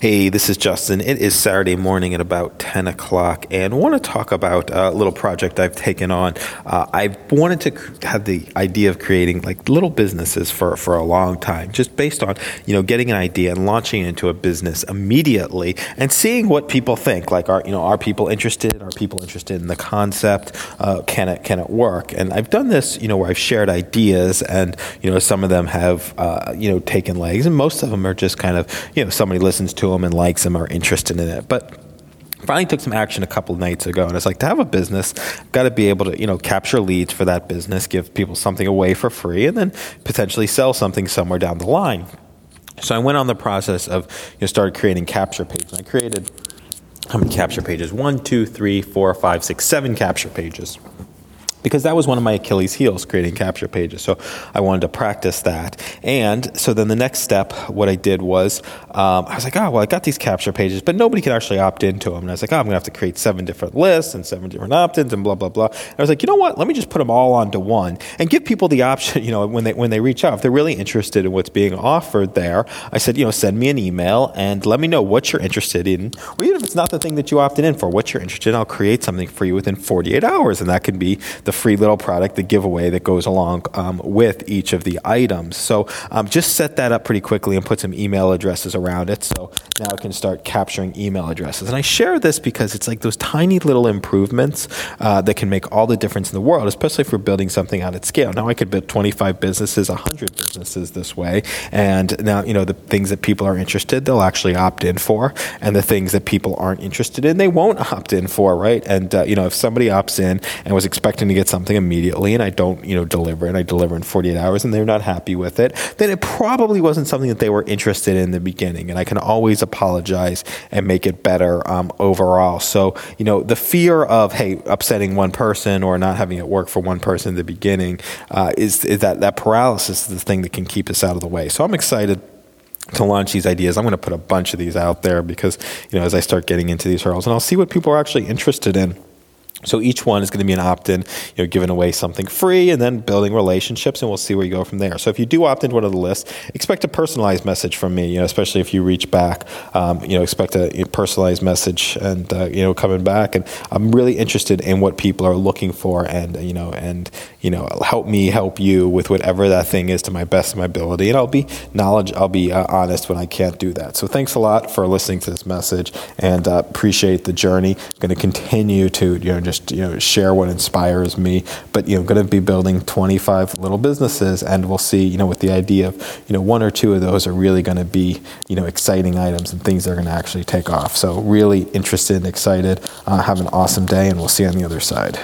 Hey, this is Justin. It is Saturday morning at about 10 o'clock, and I want to talk about a little project I've taken on. Uh, I've wanted to have the idea of creating like little businesses for, for a long time, just based on, you know, getting an idea and launching it into a business immediately and seeing what people think. Like, are, you know, are people interested? Are people interested in the concept? Uh, can it, can it work? And I've done this, you know, where I've shared ideas and, you know, some of them have, uh, you know, taken legs and most of them are just kind of, you know, somebody listens to them and likes them or interested in it. But finally took some action a couple nights ago and it's like to have a business got to be able to you know capture leads for that business give people something away for free and then potentially sell something somewhere down the line. So i went on the process of you know started creating capture pages. I created how many capture pages? One two three four five six seven capture pages because that was one of my Achilles heels, creating capture pages. So I wanted to practice that. And so then the next step, what I did was um, I was like, oh, well, I got these capture pages, but nobody can actually opt into them. And I was like, oh, I'm going to have to create seven different lists and seven different opt ins and blah, blah, blah. And I was like, you know what? Let me just put them all onto one and give people the option, you know, when they, when they reach out, if they're really interested in what's being offered there, I said, you know, send me an email and let me know what you're interested in. Or even if it's not the thing that you opted in for, what you're interested in, I'll create something for you within 48 hours. And that can be the the free little product, the giveaway that goes along um, with each of the items. So um, just set that up pretty quickly and put some email addresses around it. So now I can start capturing email addresses. And I share this because it's like those tiny little improvements uh, that can make all the difference in the world, especially if we're building something out at scale. Now I could build 25 businesses, 100 businesses this way. And now, you know, the things that people are interested, they'll actually opt in for. And the things that people aren't interested in, they won't opt in for, right? And, uh, you know, if somebody opts in and was expecting to get something immediately and I don't, you know, deliver and I deliver in 48 hours and they're not happy with it, then it probably wasn't something that they were interested in, in the beginning. And I can always apologize and make it better um, overall. So, you know, the fear of, hey, upsetting one person or not having it work for one person in the beginning uh, is, is that, that paralysis is the thing that can keep us out of the way. So I'm excited to launch these ideas. I'm going to put a bunch of these out there because, you know, as I start getting into these hurdles and I'll see what people are actually interested in. So each one is going to be an opt-in, you know, giving away something free and then building relationships, and we'll see where you go from there. So if you do opt into one of the lists, expect a personalized message from me. You know, especially if you reach back, um, you know, expect a personalized message and uh, you know coming back. And I'm really interested in what people are looking for, and you know, and you know, help me help you with whatever that thing is to my best of my ability. And I'll be knowledge. I'll be uh, honest when I can't do that. So thanks a lot for listening to this message, and uh, appreciate the journey. I'm going to continue to you know just you know share what inspires me. But you know, going to be building 25 little businesses, and we'll see. You know, with the idea of you know one or two of those are really going to be you know exciting items and things that are going to actually take off. So really interested and excited. Uh, have an awesome day, and we'll see you on the other side.